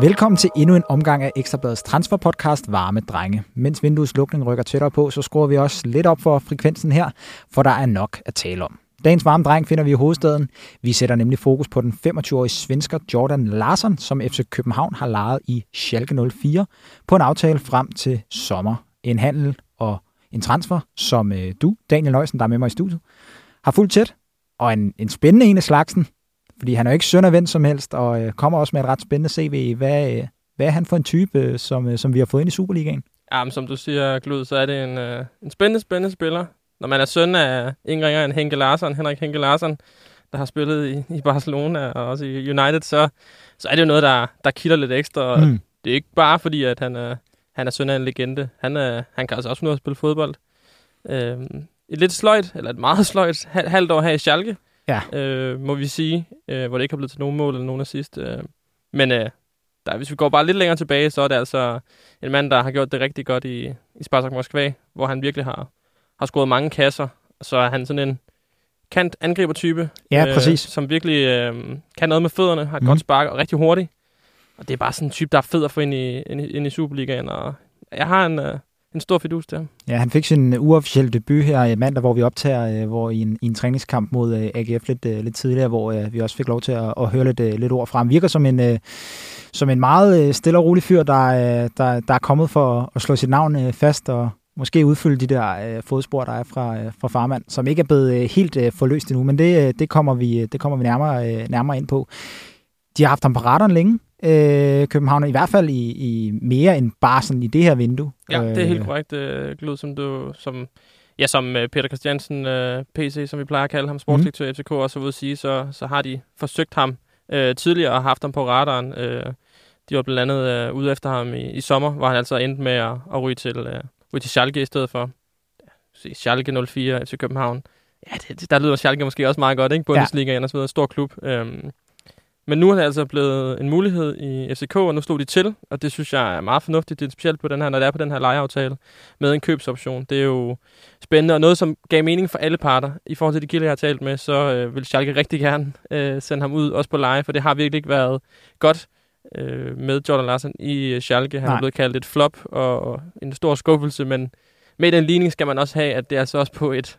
Velkommen til endnu en omgang af Ekstrabladets transferpodcast Varme Drenge. Mens vinduets lukning rykker tættere på, så skruer vi også lidt op for frekvensen her, for der er nok at tale om. Dagens varme dreng finder vi i hovedstaden. Vi sætter nemlig fokus på den 25-årige svensker Jordan Larsson, som FC København har lejet i Schalke 04 på en aftale frem til sommer. En handel og en transfer, som øh, du, Daniel Nøjsen, der er med mig i studiet, har fuldt tæt, og en, en spændende en af slagsen, fordi han er jo ikke søn af ven som helst, og øh, kommer også med et ret spændende CV. Hvad, øh, hvad er han for en type, øh, som, øh, som vi har fået ind i Superligaen? Ja, men som du siger, Glud, så er det en, øh, en spændende, spændende spiller. Når man er søn af ingen ringer end Henke Larsson, Henrik Henke Larsson, der har spillet i, i Barcelona og også i United, så, så er det jo noget, der, der kilder lidt ekstra. Mm. Det er ikke bare fordi, at han er, han er søn af en legende. Han, er, han kan altså også nu at spille fodbold. Øh, et lidt sløjt, eller et meget sløjt halvt år her i Schalke, ja. øh, må vi sige, øh, hvor det ikke har blevet til nogen mål eller nogen assist. Øh. Men øh, der, hvis vi går bare lidt længere tilbage, så er det altså en mand, der har gjort det rigtig godt i, i Spartak Moskva, hvor han virkelig har, har scoret mange kasser. Så er han sådan en kant angriber-type, ja, præcis. som virkelig øh, kan noget med fødderne, har et mm. godt spark og rigtig hurtigt. Og det er bare sådan en type, der er fed at få ind i, ind i, ind i Superligaen. Og jeg har en, øh, en stor fidus der. Ja, han fik sin øh, uofficielle debut her i mandag, hvor vi optager øh, hvor i, en, i en træningskamp mod AGF lidt, lidt tidligere, hvor vi også fik lov til at, at høre lidt, lidt ord fra ham. Virker som en, som en meget stille og rolig fyr, der, der, der er kommet for at slå sit navn fast og måske udfylde de der øh, fodspor, der er fra, øh, fra farmand, som ikke er blevet øh, helt øh, forløst endnu, men det, øh, det, kommer vi, det kommer vi nærmere, øh, nærmere ind på. De har haft ham på radaren længe, øh, København, i hvert fald i, i mere end bare sådan i det her vindue. Ja, det er helt øh, korrekt, øh, Glud, som du, som, ja, som øh, Peter Christiansen, øh, PC, som vi plejer at kalde ham, sportsdirektør mm. FCK, også ude at sige, så, så har de forsøgt ham øh, tidligere og haft ham på radaren. Øh, de var blandt andet øh, ude efter ham i, i sommer, hvor han altså endte med at, at ryge, til, øh, ryge til Schalke i stedet for. Ja, Schalke 04, FC København. Ja, det, der lyder Schalke måske også meget godt, ikke? Bundesliga ja. og så videre, stor klub. Øh, men nu er det altså blevet en mulighed i FCK, og nu stod de til, og det synes jeg er meget fornuftigt. Det er specielt på den her, når det er på den her lejeaftale med en købsoption. Det er jo spændende, og noget, som gav mening for alle parter. I forhold til de kilder, jeg har talt med, så øh, vil Schalke rigtig gerne øh, sende ham ud, også på leje, for det har virkelig ikke været godt øh, med Jordan Larsen i Schalke. Han Nej. er blevet kaldt et flop og en stor skuffelse, men med den ligning skal man også have, at det er altså også på et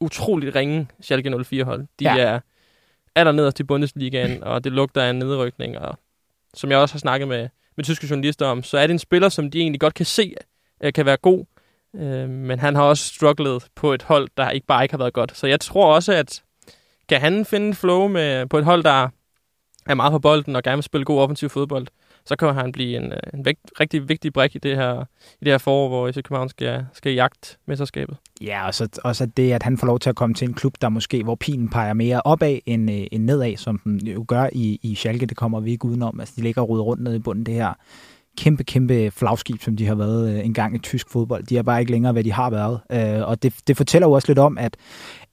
utroligt ringe Schalke 04-hold. De ja. er allernederst i Bundesligaen, og det lugter af en nedrykning. Og som jeg også har snakket med, med tyske journalister om, så er det en spiller, som de egentlig godt kan se, øh, kan være god. Øh, men han har også strugglet på et hold, der ikke bare ikke har været godt. Så jeg tror også, at kan han finde flow med, på et hold, der er meget på bolden og gerne vil spille god offensiv fodbold, så kan han blive en, øh, en vægt, rigtig vigtig brik i det her, i det her forår, hvor FC København skal, skal jagte mesterskabet. Ja, og så også det, at han får lov til at komme til en klub, der måske, hvor pilen peger mere opad end, øh, end nedad, som den jo gør i, i Schalke, det kommer vi ikke udenom. Altså, de ligger og rundt nede i bunden det her kæmpe, kæmpe flagskib, som de har været øh, engang i tysk fodbold. De er bare ikke længere, hvad de har været. Øh, og det, det fortæller jo også lidt om, at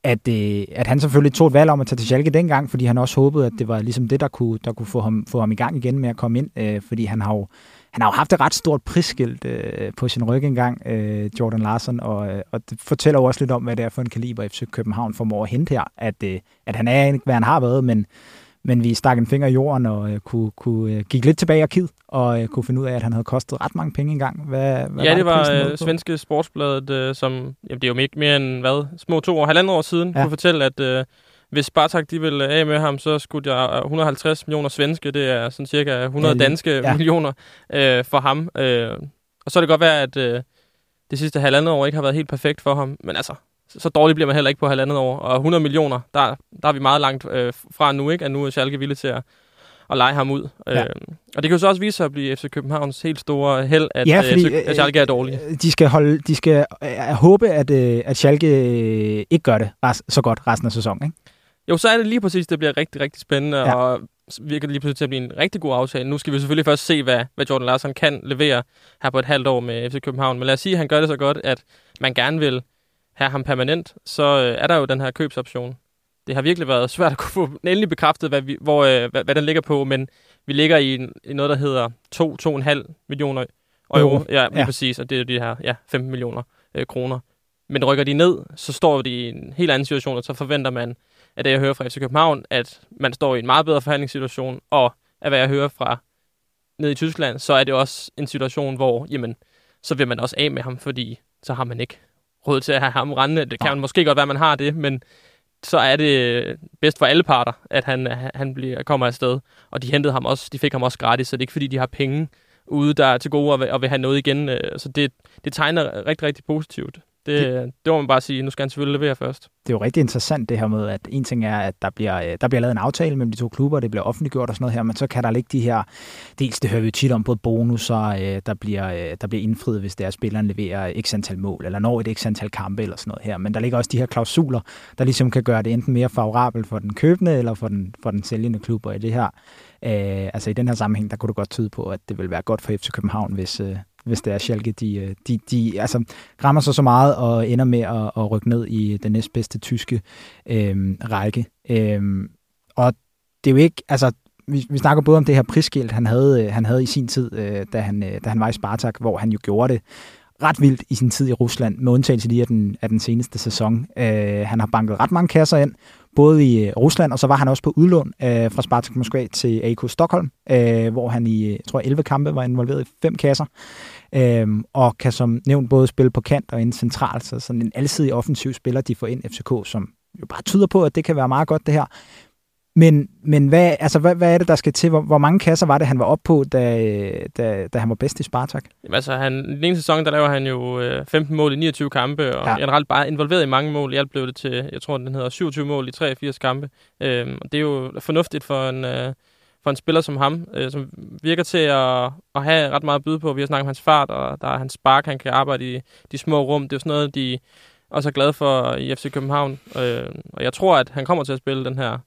at, øh, at han selvfølgelig tog et valg om at tage til Schalke dengang, fordi han også håbede, at det var ligesom det, der kunne, der kunne få, ham, få ham i gang igen med at komme ind, øh, fordi han har jo han har jo haft et ret stort prisskilt øh, på sin ryg engang, øh, Jordan Larsen, og, øh, og det fortæller jo også lidt om, hvad det er for en kaliber FC København formår at hente her, at, øh, at han er ikke, hvad han har været, men, men vi stak en finger i jorden og øh, kunne, kunne øh, gik lidt tilbage og kid, og øh, kunne finde ud af, at han havde kostet ret mange penge engang. Hvad, hvad ja, det var, det var øh, Svenske Sportsbladet, øh, som jamen, det er jo ikke mere end hvad, små to år, halvandet år siden, ja. kunne fortælle, at øh, hvis Spartak de ville af med ham, så skulle der 150 millioner svenske, det er sådan cirka 100 ja, danske ja. millioner øh, for ham. Øh, og så er det godt være, at øh, det sidste halvandet år ikke har været helt perfekt for ham, men altså, så dårligt bliver man heller ikke på halvandet år. Og 100 millioner, der, der er vi meget langt øh, fra nu, ikke? At nu er Schalke villig til at, at lege ham ud. Ja. Øh, og det kan jo så også vise sig at blive FC Københavns helt store held, at, ja, øh, fordi, at Schalke er dårlig. Øh, de skal, holde, de skal uh, håbe, at, uh, at Schalke ikke gør det rest, så godt resten af sæsonen, ikke? Jo, så er det lige præcis, det bliver rigtig, rigtig spændende, ja. og virker lige pludselig til at blive en rigtig god aftale. Nu skal vi selvfølgelig først se, hvad, hvad Jordan Larsen kan levere her på et halvt år med FC København. Men lad os sige, at han gør det så godt, at man gerne vil have ham permanent, så øh, er der jo den her købsoption. Det har virkelig været svært at kunne få endelig bekræftet, hvad, vi, hvor, øh, hvad, hvad den ligger på, men vi ligger i, en, i noget, der hedder 2-2,5 millioner euro. Oh, ja, ja, præcis, og det er de her ja, 15 millioner øh, kroner. Men rykker de ned, så står de i en helt anden situation, og så forventer man, at det jeg hører fra FC København, at man står i en meget bedre forhandlingssituation, og at hvad jeg hører fra ned i Tyskland, så er det også en situation, hvor jamen, så vil man også af med ham, fordi så har man ikke råd til at have ham rendende. Det kan man måske godt være, man har det, men så er det bedst for alle parter, at han, han bliver, kommer afsted. Og de hentede ham også, de fik ham også gratis, så det er ikke fordi, de har penge ude, der er til gode og vil, og vil have noget igen. Øh, så det, det tegner rigtig, rigtig positivt. Det, det, det må man bare sige, nu skal han selvfølgelig levere først. Det er jo rigtig interessant det her med, at en ting er, at der bliver, øh, der bliver lavet en aftale mellem de to klubber, det bliver offentliggjort og sådan noget her, men så kan der ligge de her, dels det hører vi jo tit om, både bonusser, øh, der bliver, der bliver indfriet, hvis det er, at spilleren leverer x antal mål, eller når et x antal kampe eller sådan noget her. Men der ligger også de her klausuler, der ligesom kan gøre det enten mere favorabelt for den købende eller for den, for den sælgende klub, og i det her Øh, altså i den her sammenhæng, der kunne du godt tyde på, at det vil være godt for FC København, hvis, øh, hvis det er Schalke, de, øh, de, de altså, rammer sig så meget og ender med at, at rykke ned i den næstbedste tyske øh, række. Øh, og det er jo ikke, altså vi, vi snakker både om det her prisskilt, han havde, øh, han havde i sin tid, øh, da, han, øh, da han var i Spartak, hvor han jo gjorde det ret vildt i sin tid i Rusland, med undtagelse lige af den, af den seneste sæson. Øh, han har banket ret mange kasser ind, både i øh, Rusland, og så var han også på udlån øh, fra Spartak Moskva til AK Stockholm, øh, hvor han i, øh, jeg tror, 11 kampe var involveret i fem kasser, øh, og kan som nævnt både spille på kant og ind centralt, så sådan en alsidig offensiv spiller, de får ind FCK, som jo bare tyder på, at det kan være meget godt det her. Men, men hvad, altså, hvad, hvad er det, der skal til? Hvor, hvor mange kasser var det, han var op på, da, da, da han var bedst i Spartak? Jamen, altså, han, den ene sæson, der laver han jo øh, 15 mål i 29 kampe, og ja. generelt bare involveret i mange mål. I alt blev det til, jeg tror, den hedder 27 mål i 83 kampe. Øhm, og det er jo fornuftigt for en, øh, for en spiller som ham, øh, som virker til at, at have ret meget at byde på. Vi har snakket om hans fart, og der er hans spark, han kan arbejde i de små rum. Det er jo sådan noget, de også er glade for i FC København. Øh, og jeg tror, at han kommer til at spille den her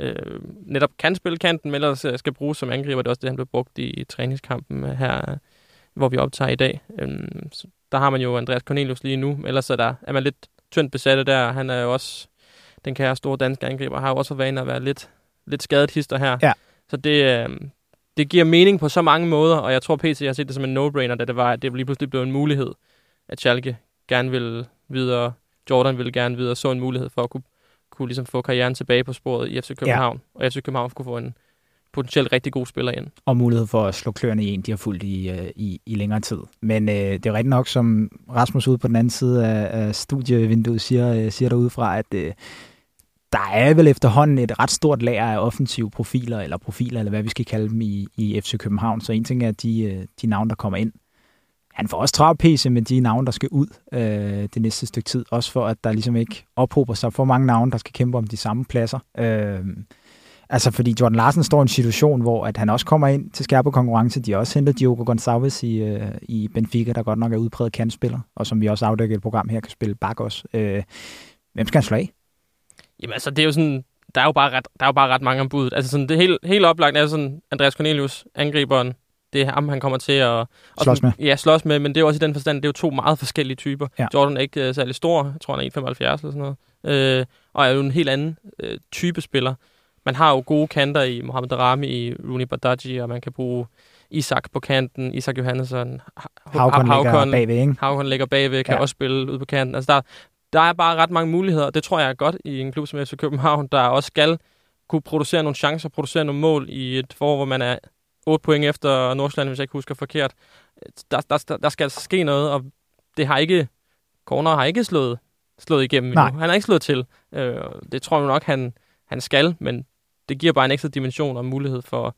øh, netop kan spille kanten, men ellers øh, skal bruges som angriber. Det er også det, han blev brugt i, træningskampen øh, her, hvor vi optager i dag. Øh, der har man jo Andreas Cornelius lige nu, ellers er, der, er man lidt tyndt besatte der. Han er jo også, den kære store danske angriber, har jo også været at være lidt, lidt skadet hister her. Ja. Så det, øh, det giver mening på så mange måder, og jeg tror PC har set det som en no-brainer, da det var, at det lige pludselig blev en mulighed, at Schalke gerne vil videre, Jordan ville gerne videre, så en mulighed for at kunne kunne ligesom få karrieren tilbage på sporet i FC København, ja. og FC København kunne få en potentielt rigtig god spiller ind. Og mulighed for at slå kløerne i en, de har fulgt i, øh, i, i længere tid. Men øh, det er rigtig nok, som Rasmus ude på den anden side af, af studievinduet siger, øh, siger derudefra, at øh, der er vel efterhånden et ret stort lager af offensive profiler, eller profiler, eller hvad vi skal kalde dem i, i FC København. Så en ting er de, øh, de navne, der kommer ind han får også travlt PC med de navne, der skal ud øh, det næste stykke tid. Også for, at der ligesom ikke ophober sig for mange navne, der skal kæmpe om de samme pladser. Øh, altså, fordi Jordan Larsen står i en situation, hvor at han også kommer ind til skærpe konkurrence. De har også hentet Diogo Gonçalves i, øh, i Benfica, der godt nok er udpræget kantspiller, og som vi også afdækker et program her, kan spille bak også. Øh, hvem skal han slå af? Jamen altså, det er jo sådan, der er jo bare ret, der er jo bare ret mange ombud. Altså sådan, det helt, helt oplagt er sådan, Andreas Cornelius, angriberen, det er ham, han kommer til at... Slås med. Ja, slås med, men det er også i den forstand, det er jo to meget forskellige typer. Ja. Jordan er ikke uh, særlig stor, jeg tror han er 1,75 eller sådan noget, uh, og er jo en helt anden uh, type spiller. Man har jo gode kanter i Mohamed Darami, i Rooney Badaji, og man kan bruge Isak på kanten, Isak Johansson, Havkon, ligger bagved, ikke? Havkon ligger bagved, kan ja. også spille ud på kanten. Altså der, der er bare ret mange muligheder, det tror jeg er godt i en klub som FC København, der også skal kunne producere nogle chancer, producere nogle mål i et forår, hvor man er 8 point efter Nordsjælland, hvis jeg ikke husker forkert. Der, der, der skal altså ske noget, og det har ikke... Corner har ikke slået, slået igennem Nej. endnu. Han har ikke slået til. Øh, det tror jeg nok, han, han skal, men det giver bare en ekstra dimension og mulighed for,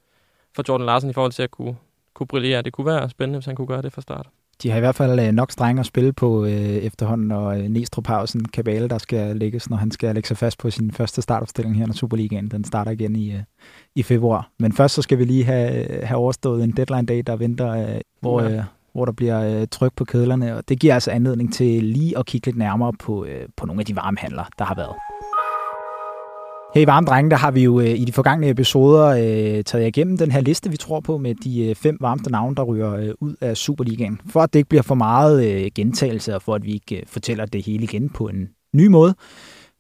for Jordan Larsen i forhold til at kunne, kunne brillere. Det kunne være spændende, hvis han kunne gøre det fra start de har i hvert fald øh, nok strenge at spille på øh, efterhånden, og øh, Næstrup har også en kabale, der skal lægges, når han skal lægge sig fast på sin første startopstilling her, når Superligaen den starter igen i, øh, i februar. Men først så skal vi lige have, have overstået en deadline day, der venter, øh, hvor, øh, hvor der bliver øh, tryk på kedlerne, og det giver altså anledning til lige at kigge lidt nærmere på, øh, på nogle af de varmehandler, der har været. Her i Varme Drenge, der har vi jo øh, i de forgangne episoder øh, taget igennem den her liste, vi tror på, med de øh, fem varmeste navne, der ryger øh, ud af Superligaen. For at det ikke bliver for meget øh, gentagelse, og for at vi ikke øh, fortæller det hele igen på en ny måde,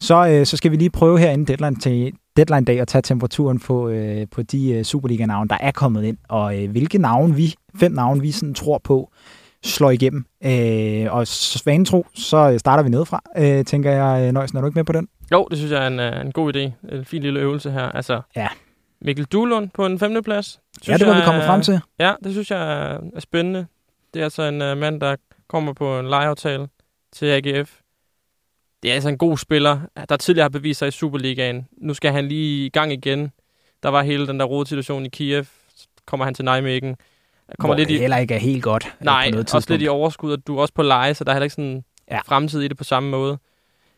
så, øh, så skal vi lige prøve her inden deadline, til, deadline dag at tage temperaturen på, øh, på de øh, Superliga-navne, der er kommet ind, og øh, hvilke navne vi, fem navne, vi sådan tror på, slår igennem. Øh, og svanetro, så starter vi nedefra, øh, tænker jeg. Nøjsen, er du ikke med på den? Jo, det synes jeg er en, øh, en god idé. En fin lille øvelse her. Altså, ja. Mikkel Duhlund på en femte plads. ja, det var vi kommet frem til. Ja, det synes jeg er, er spændende. Det er altså en uh, mand, der kommer på en lejeaftale til AGF. Det er altså en god spiller, der tidligere har bevist sig i Superligaen. Nu skal han lige i gang igen. Der var hele den der rode situation i Kiev. Så kommer han til Nijmegen. Kommer Hvor lidt det i... heller ikke er helt godt. Øh, Nej, på noget også lidt i overskud, og du er også på leje, så der er heller ikke sådan ja. fremtid i det på samme måde.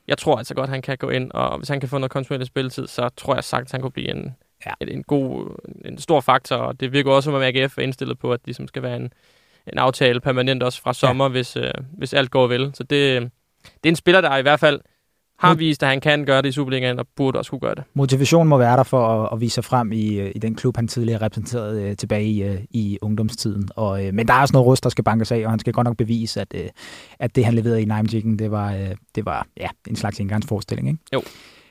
Jeg tror altså godt, han kan gå ind, og hvis han kan få noget kontinuerlig spilletid, så tror jeg sagt, at han kunne blive en, ja. en, en god, en stor faktor. Og det virker også, som om AGF er indstillet på, at det ligesom skal være en, en aftale permanent også fra sommer, ja. hvis, øh, hvis alt går vel. Så det, det er en spiller, der i hvert fald har vist, at han kan gøre det i Superligaen, og burde også kunne gøre det. Motivationen må være der for at, at vise sig frem i, øh, i den klub, han tidligere repræsenterede uh, tilbage i, uh, i ungdomstiden. Og, uh, men der er også noget rust, der skal bankes af, og han skal godt nok bevise, at, uh, at det, han leverede i Nijmegen, det var, uh, det var ja, en slags indgangsforestilling. Ikke? Jo.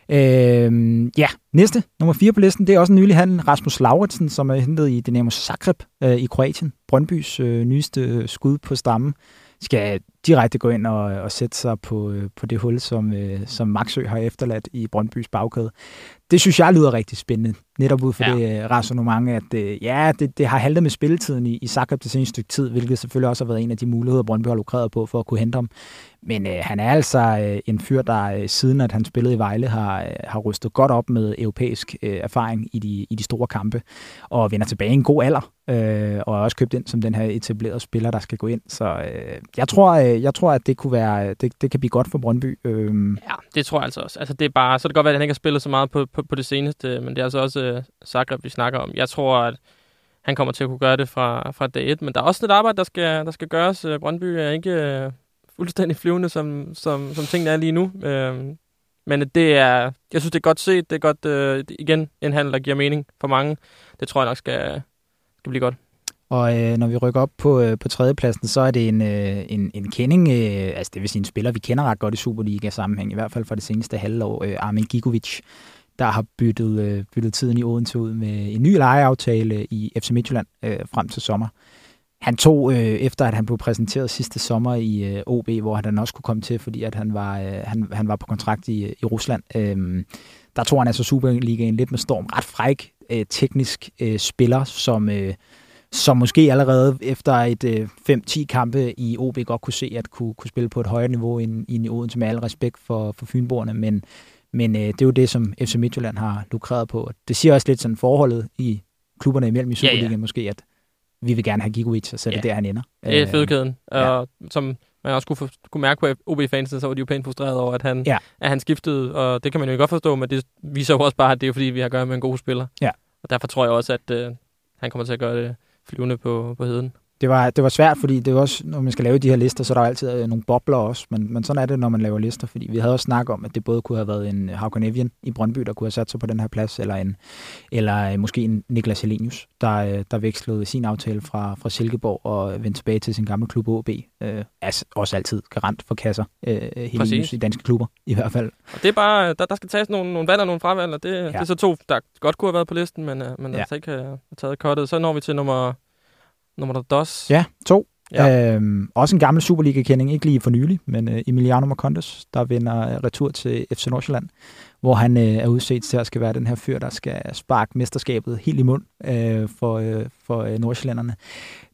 Øh, ja, næste, nummer 4 på listen, det er også en nylig handel, Rasmus Lauritsen, som er hentet i Dynamo Zagreb øh, i Kroatien. Brøndbys øh, nyeste skud på stammen skal direkte gå ind og, og sætte sig på, øh, på det hul, som, øh, som Maxø har efterladt i Brøndbys bagkæde. Det synes jeg lyder rigtig spændende, netop ud for ja. det uh, rationnement, at ja, det, det har haltet med spilletiden i, i Zagreb det seneste stykke tid, hvilket selvfølgelig også har været en af de muligheder, Brøndby har lukreret på for at kunne hente ham. Men uh, han er altså uh, en fyr, der siden at han spillede i Vejle, har, har rustet godt op med europæisk uh, erfaring i de, i de store kampe, og vender tilbage i en god alder, uh, og er også købt ind som den her etablerede spiller, der skal gå ind. Så uh, jeg, tror, Øh, jeg tror, at det kunne være, øh, det, det kan blive godt for Brøndby. Øh. ja, det tror jeg altså også. Altså, det er bare, så det kan godt være, at han ikke har spillet så meget på, på, på det seneste, øh, men det er altså også uh, Zagreb, vi snakker om. Jeg tror, at han kommer til at kunne gøre det fra, fra dag 1, men der er også lidt arbejde, der skal, der skal gøres. Brøndby er ikke uh, fuldstændig flyvende, som, som, som tingene er lige nu. Øh, men det er, jeg synes, det er godt set. Det er godt, øh, igen, en handel, der giver mening for mange. Det tror jeg nok skal, skal blive godt. Og øh, når vi rykker op på, øh, på tredjepladsen, så er det en, øh, en, en kending, øh, altså det vil sige en spiller, vi kender ret godt i Superliga-sammenhæng, i hvert fald for det seneste halvår, øh, Armin Gigovic, der har byttet, øh, byttet tiden i Odense ud med en ny lejeaftale i FC Midtjylland øh, frem til sommer. Han tog, øh, efter at han blev præsenteret sidste sommer i øh, OB, hvor han også kunne komme til, fordi at han var, øh, han, han var på kontrakt i, i Rusland, øh, der tog han altså Superligaen lidt med storm. Ret fræk, øh, teknisk øh, spiller, som... Øh, som måske allerede efter et øh, 5-10 kampe i OB godt kunne se, at kunne, kunne spille på et højere niveau end, end i Odense, med al respekt for, for Fynborgerne, men, men øh, det er jo det, som FC Midtjylland har lukreret på. Det siger også lidt sådan forholdet i klubberne imellem i Superligaen ja, ja. måske, at vi vil gerne have Gigovic, og så er det ja. der, han ender. Det er fødekæden, ja. og som man også kunne, for, kunne mærke på OB-fansene, så var de jo pænt frustrerede over, at han, ja. at han skiftede, og det kan man jo godt forstå, men det viser jo også bare, at det er fordi, vi har at gøre med en god spiller. Ja. Og derfor tror jeg også, at øh, han kommer til at gøre det flyvende på, på heden. Det var, det var svært, fordi det er også, når man skal lave de her lister, så er der altid øh, nogle bobler også, men, men sådan er det, når man laver lister, fordi vi havde også snakket om, at det både kunne have været en Haugen Evian i Brøndby, der kunne have sat sig på den her plads, eller, en, eller øh, måske en Niklas Helenius, der, øh, der vekslede sin aftale fra, fra Silkeborg og vendte tilbage til sin gamle klub OB. Øh, altså også altid garant for kasser, øh, Helenius i danske klubber i hvert fald. Og det er bare, der, der skal tages nogle, nogle valg og nogle fravalg, og det, ja. det er så to, der godt kunne have været på listen, men, men ja. altså ikke har taget kottet. Så når vi til nummer Nummer dos. Ja, to. Ja. Øhm, også en gammel Superliga-kending, ikke lige for nylig, men øh, Emiliano Marcondes, der vinder retur til FC Nordsjælland, hvor han øh, er udset til at skal være den her fyr, der skal sparke mesterskabet helt i mund øh, for, øh, for øh, nordsjællanderne.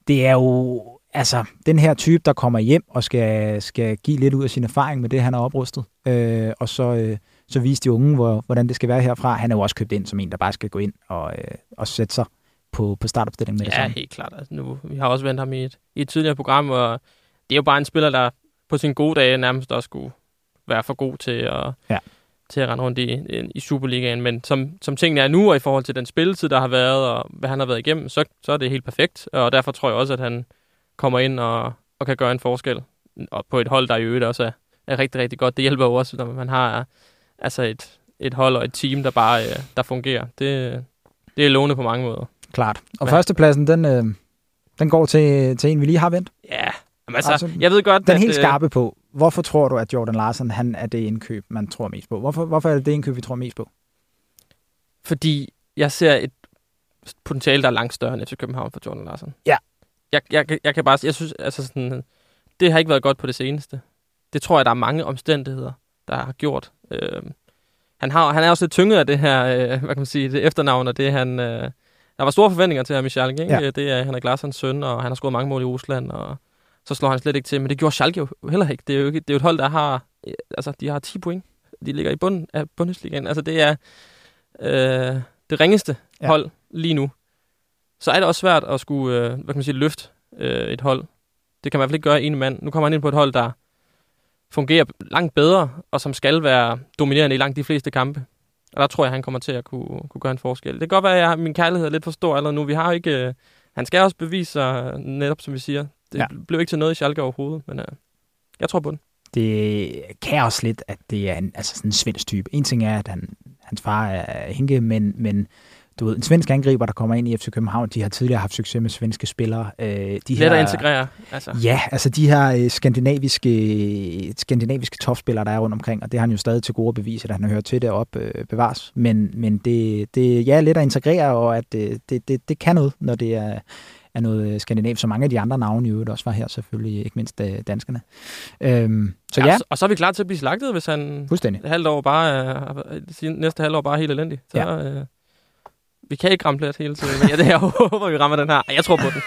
Det er jo altså den her type, der kommer hjem og skal, skal give lidt ud af sin erfaring med det, han har oprustet, øh, og så, øh, så vise de unge, hvor, hvordan det skal være herfra. Han er jo også købt ind som en, der bare skal gå ind og, øh, og sætte sig på, på startopstillingen med ja, det samme. Ja, helt klart. Altså, nu, vi har også vendt ham i et, i et tidligere program, og det er jo bare en spiller, der på sin gode dage nærmest også skulle være for god til at, ja. til at rende rundt i, i Superligaen. Men som, som tingene er nu, og i forhold til den spilletid, der har været, og hvad han har været igennem, så, så er det helt perfekt. Og derfor tror jeg også, at han kommer ind og, og kan gøre en forskel. Og på et hold, der i øvrigt også er, er rigtig, rigtig godt. Det hjælper jo også, når man har altså et, et hold og et team, der bare øh, der fungerer. Det, det er lovende på mange måder. Klart. Og Men. førstepladsen, den, øh, den går til, til en, vi lige har vendt. Ja, Jamen, altså, altså, jeg ved godt, Den er helt øh, skarpe på. Hvorfor tror du, at Jordan Larsen han er det indkøb, man tror mest på? Hvorfor, hvorfor er det det indkøb, vi tror mest på? Fordi jeg ser et potentiale, der er langt større end FC København for Jordan Larsen. Ja. Jeg, jeg, jeg kan bare, jeg synes, altså sådan, det har ikke været godt på det seneste. Det tror jeg, der er mange omstændigheder, der har gjort. Øh, han, har, han er også lidt tynget af det her, øh, hvad kan man sige, det efternavn, og det han, øh, der var store forventninger til ham i Schalke. Ikke? Ja. Det er Henrik Larssons søn, og han har scoret mange mål i Rusland, og så slår han slet ikke til. Men det gjorde Schalke jo heller ikke. Det er jo, ikke, det er jo et hold, der har, øh, altså, de har 10 point. De ligger i bunden af Bundesligaen. Altså, det er øh, det ringeste ja. hold lige nu. Så er det også svært at skulle, øh, hvad kan man sige, løfte øh, et hold. Det kan man i hvert fald ikke gøre en mand. Nu kommer han ind på et hold, der fungerer langt bedre, og som skal være dominerende i langt de fleste kampe. Og der tror jeg, han kommer til at kunne, kunne gøre en forskel. Det kan godt være, at jeg, min kærlighed er lidt for stor allerede nu. Vi har ikke... Øh, han skal også bevise sig, netop som vi siger. Det ja. blev ikke til noget i Schalke overhovedet, men øh, jeg tror på den. det kan også lidt, at det er en, altså sådan en svensk type. En ting er, at han, hans far er Henke, men, men du ved, en svensk angriber, der kommer ind i FC København, de har tidligere haft succes med svenske spillere. Øh, de Let her, at integrere. Altså. Ja, altså de her øh, skandinaviske, skandinaviske topspillere, der er rundt omkring, og det har han jo stadig til gode at bevise, at han har hørt til det op øh, bevares. Men, men det, det ja, er let at integrere, og at øh, det, det, det kan noget, når det er, er noget øh, skandinavisk, så mange af de andre navne i øvrigt også var her selvfølgelig, ikke mindst øh, danskerne. Øhm, så ja, Og, så, og så er vi klar til at blive slagtet, hvis han halvt år bare øh, næste halvår bare er helt elendig. Så, Ja. øh, vi kan ikke ramme plet hele tiden, men ja, det jeg håber, vi rammer den her. Jeg tror på den.